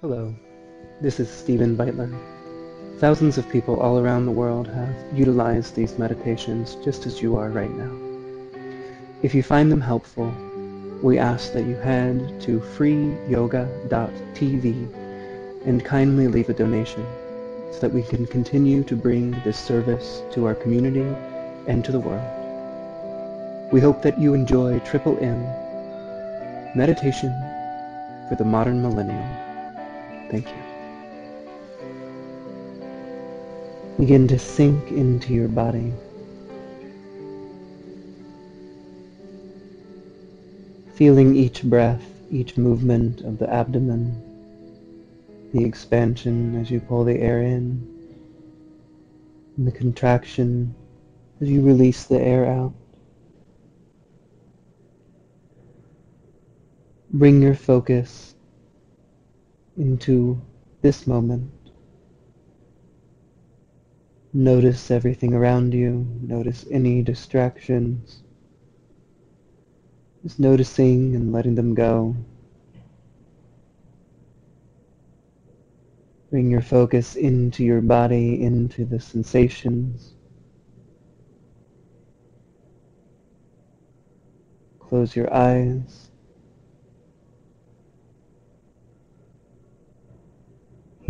Hello, this is Stephen Beitler. Thousands of people all around the world have utilized these meditations just as you are right now. If you find them helpful, we ask that you head to freeyoga.tv and kindly leave a donation so that we can continue to bring this service to our community and to the world. We hope that you enjoy Triple M, Meditation for the Modern Millennium. Thank you. Begin to sink into your body. Feeling each breath, each movement of the abdomen, the expansion as you pull the air in, and the contraction as you release the air out. Bring your focus into this moment. Notice everything around you. Notice any distractions. Just noticing and letting them go. Bring your focus into your body, into the sensations. Close your eyes.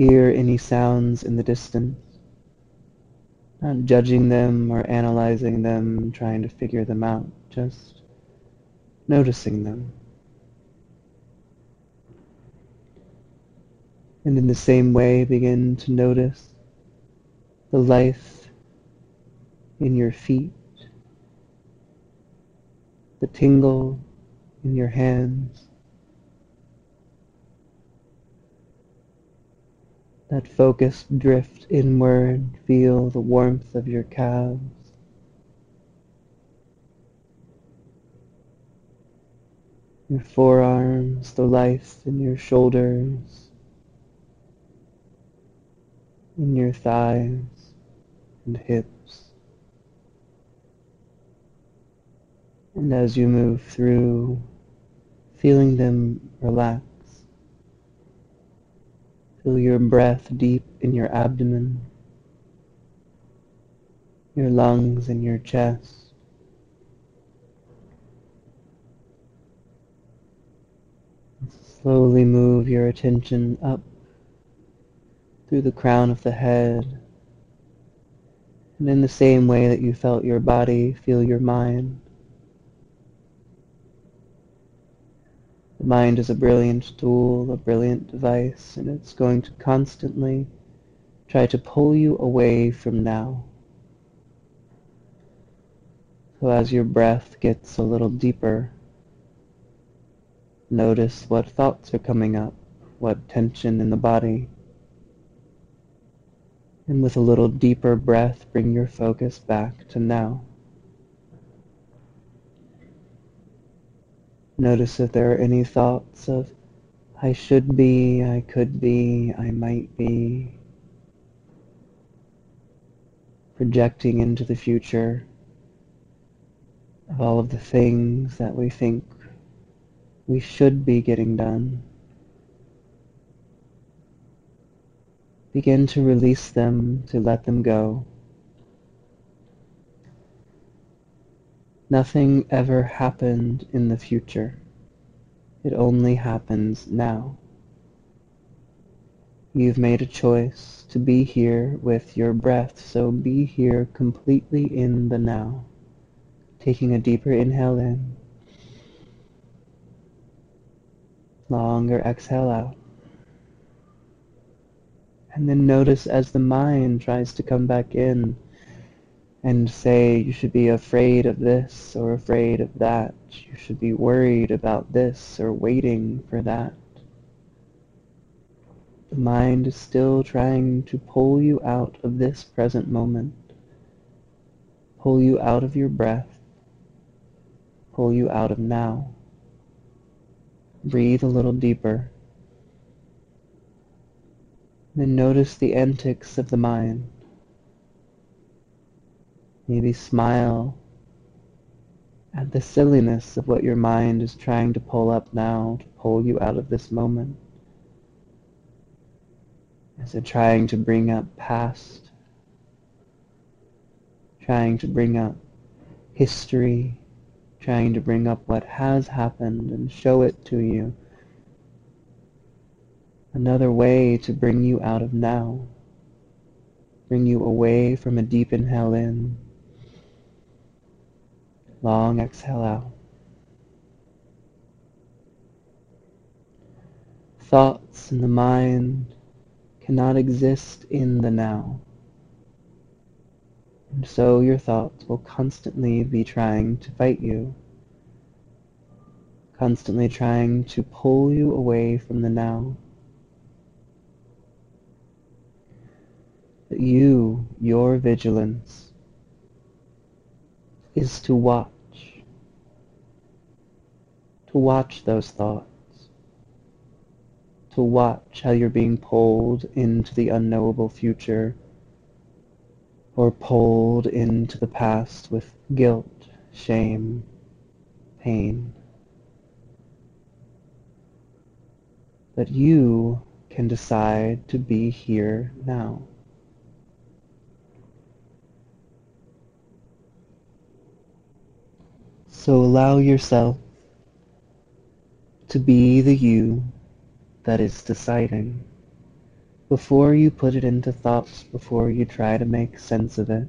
Hear any sounds in the distance, not judging them or analyzing them, trying to figure them out, just noticing them. And in the same way, begin to notice the life in your feet, the tingle in your hands, that focus drift inward, feel the warmth of your calves. Your forearms, the life in your shoulders, in your thighs and hips. And as you move through, feeling them relax. Feel your breath deep in your abdomen, your lungs and your chest. Slowly move your attention up through the crown of the head. And in the same way that you felt your body, feel your mind. The mind is a brilliant tool, a brilliant device, and it's going to constantly try to pull you away from now. So as your breath gets a little deeper, notice what thoughts are coming up, what tension in the body. And with a little deeper breath, bring your focus back to now. Notice if there are any thoughts of I should be, I could be, I might be. Projecting into the future of all of the things that we think we should be getting done. Begin to release them, to let them go. Nothing ever happened in the future. It only happens now. You've made a choice to be here with your breath, so be here completely in the now. Taking a deeper inhale in. Longer exhale out. And then notice as the mind tries to come back in, and say you should be afraid of this or afraid of that. You should be worried about this or waiting for that. The mind is still trying to pull you out of this present moment, pull you out of your breath, pull you out of now. Breathe a little deeper. Then notice the antics of the mind. Maybe smile at the silliness of what your mind is trying to pull up now to pull you out of this moment. Is it trying to bring up past? Trying to bring up history? Trying to bring up what has happened and show it to you? Another way to bring you out of now. Bring you away from a deep inhale in. Long exhale out. Thoughts in the mind cannot exist in the now. And so your thoughts will constantly be trying to fight you, constantly trying to pull you away from the now. But you, your vigilance, is to watch, to watch those thoughts to watch how you're being pulled into the unknowable future or pulled into the past with guilt, shame, pain. But you can decide to be here now. So allow yourself to be the you that is deciding. Before you put it into thoughts, before you try to make sense of it,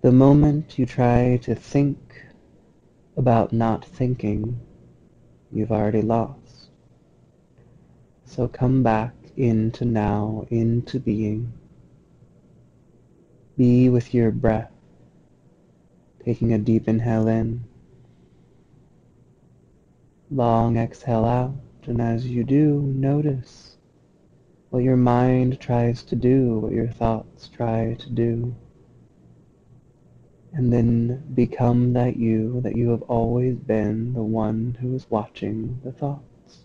the moment you try to think about not thinking, you've already lost. So come back into now, into being. Be with your breath, taking a deep inhale in Long exhale out, and as you do, notice what your mind tries to do, what your thoughts try to do. And then become that you, that you have always been the one who is watching the thoughts.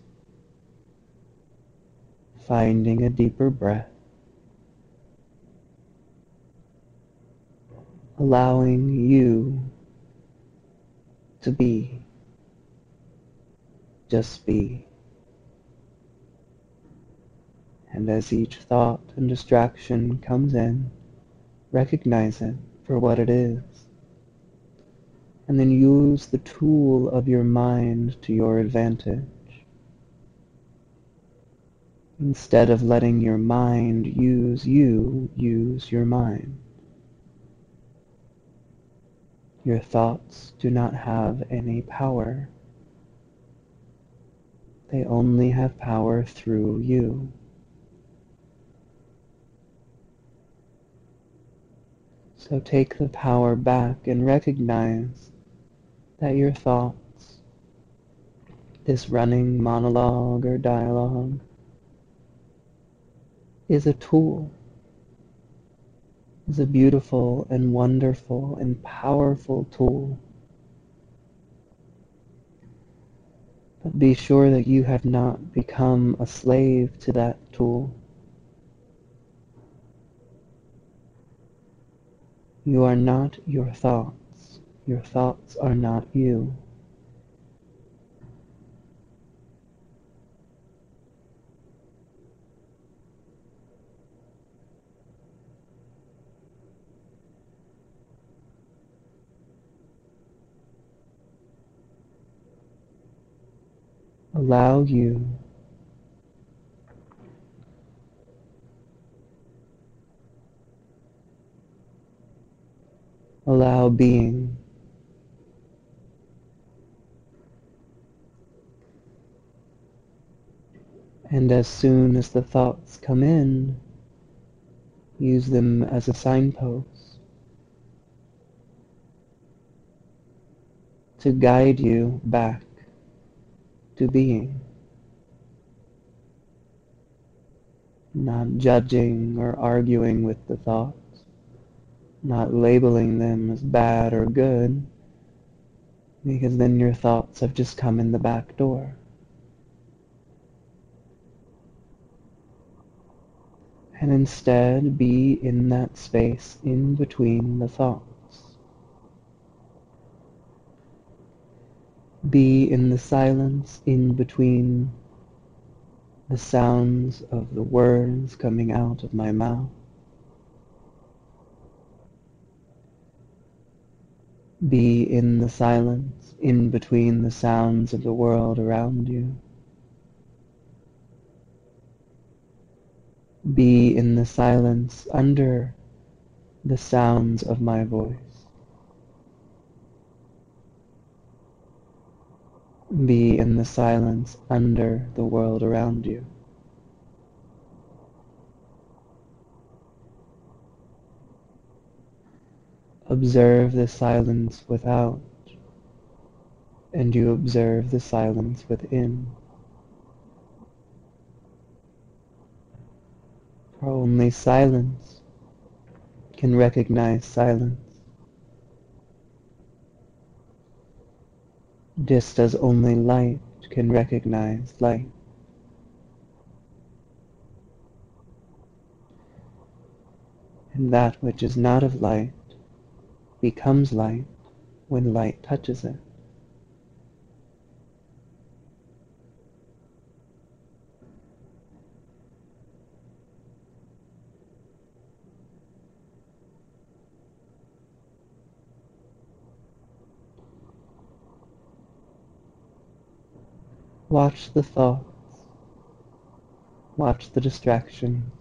Finding a deeper breath. Allowing you to be just be. And as each thought and distraction comes in, recognize it for what it is. And then use the tool of your mind to your advantage. Instead of letting your mind use you, use your mind. Your thoughts do not have any power. They only have power through you. So take the power back and recognize that your thoughts, this running monologue or dialogue, is a tool, is a beautiful and wonderful and powerful tool But be sure that you have not become a slave to that tool. You are not your thoughts. Your thoughts are not you. Allow you allow being and as soon as the thoughts come in use them as a signpost to guide you back being. Not judging or arguing with the thoughts, not labeling them as bad or good, because then your thoughts have just come in the back door. And instead be in that space in between the thoughts. Be in the silence in between the sounds of the words coming out of my mouth. Be in the silence in between the sounds of the world around you. Be in the silence under the sounds of my voice. Be in the silence under the world around you. Observe the silence without, and you observe the silence within. For only silence can recognize silence. Just as only light can recognize light. And that which is not of light becomes light when light touches it. Watch the thoughts. Watch the distractions.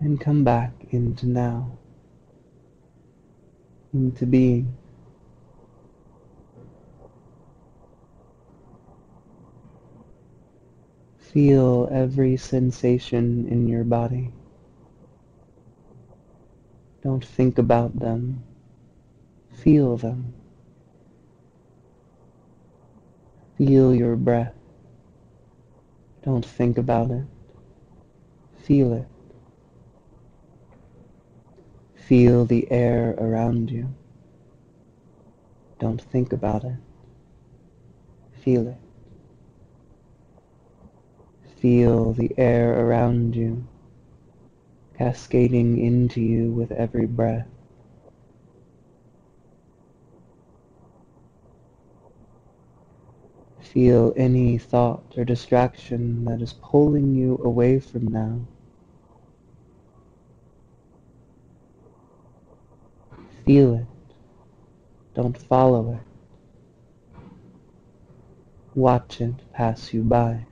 And come back into now, into being. Feel every sensation in your body. Don't think about them. Feel them. Feel your breath. Don't think about it. Feel it. Feel the air around you. Don't think about it. Feel it. Feel the air around you cascading into you with every breath. Feel any thought or distraction that is pulling you away from now. Feel it. Don't follow it. Watch it pass you by.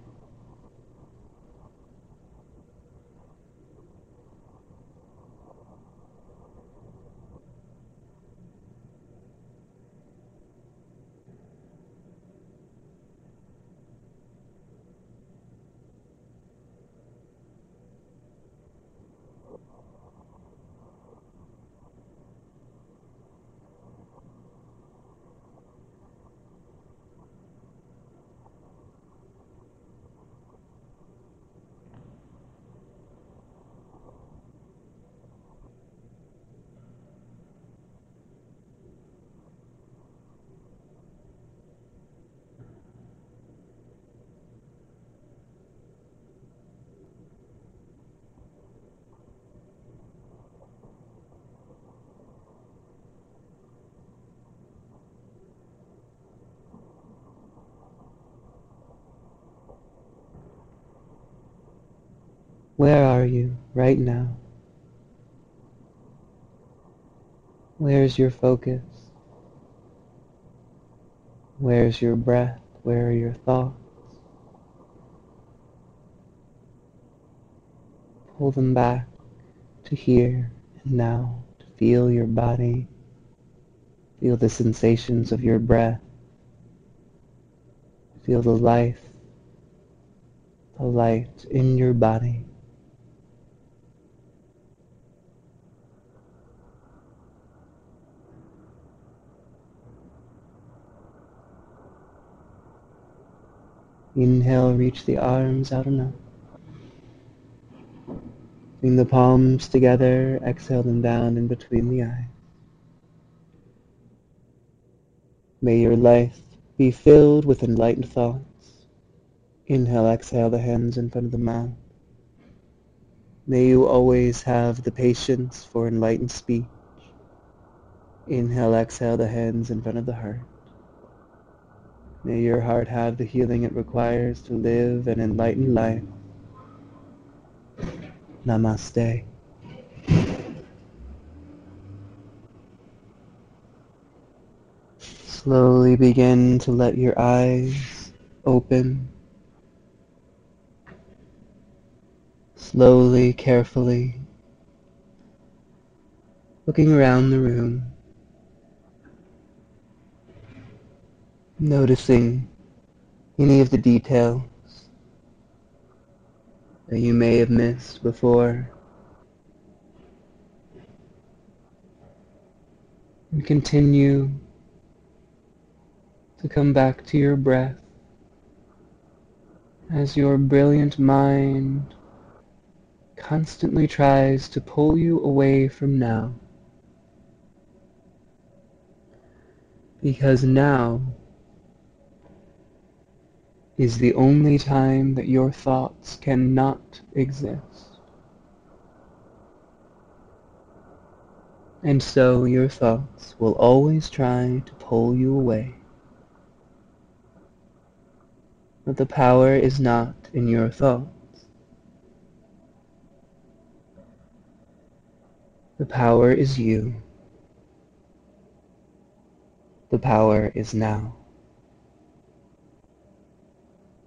Where are you right now? Where's your focus? Where's your breath? Where are your thoughts? Pull them back to here and now, to feel your body, feel the sensations of your breath, feel the life, the light in your body. Inhale, reach the arms out and up. Bring the palms together, exhale them down in between the eyes. May your life be filled with enlightened thoughts. Inhale, exhale the hands in front of the mouth. May you always have the patience for enlightened speech. Inhale, exhale the hands in front of the heart. May your heart have the healing it requires to live an enlightened life. Namaste. Slowly begin to let your eyes open. Slowly, carefully, looking around the room. Noticing any of the details that you may have missed before. And continue to come back to your breath as your brilliant mind constantly tries to pull you away from now. Because now is the only time that your thoughts cannot exist. And so your thoughts will always try to pull you away. But the power is not in your thoughts. The power is you. The power is now.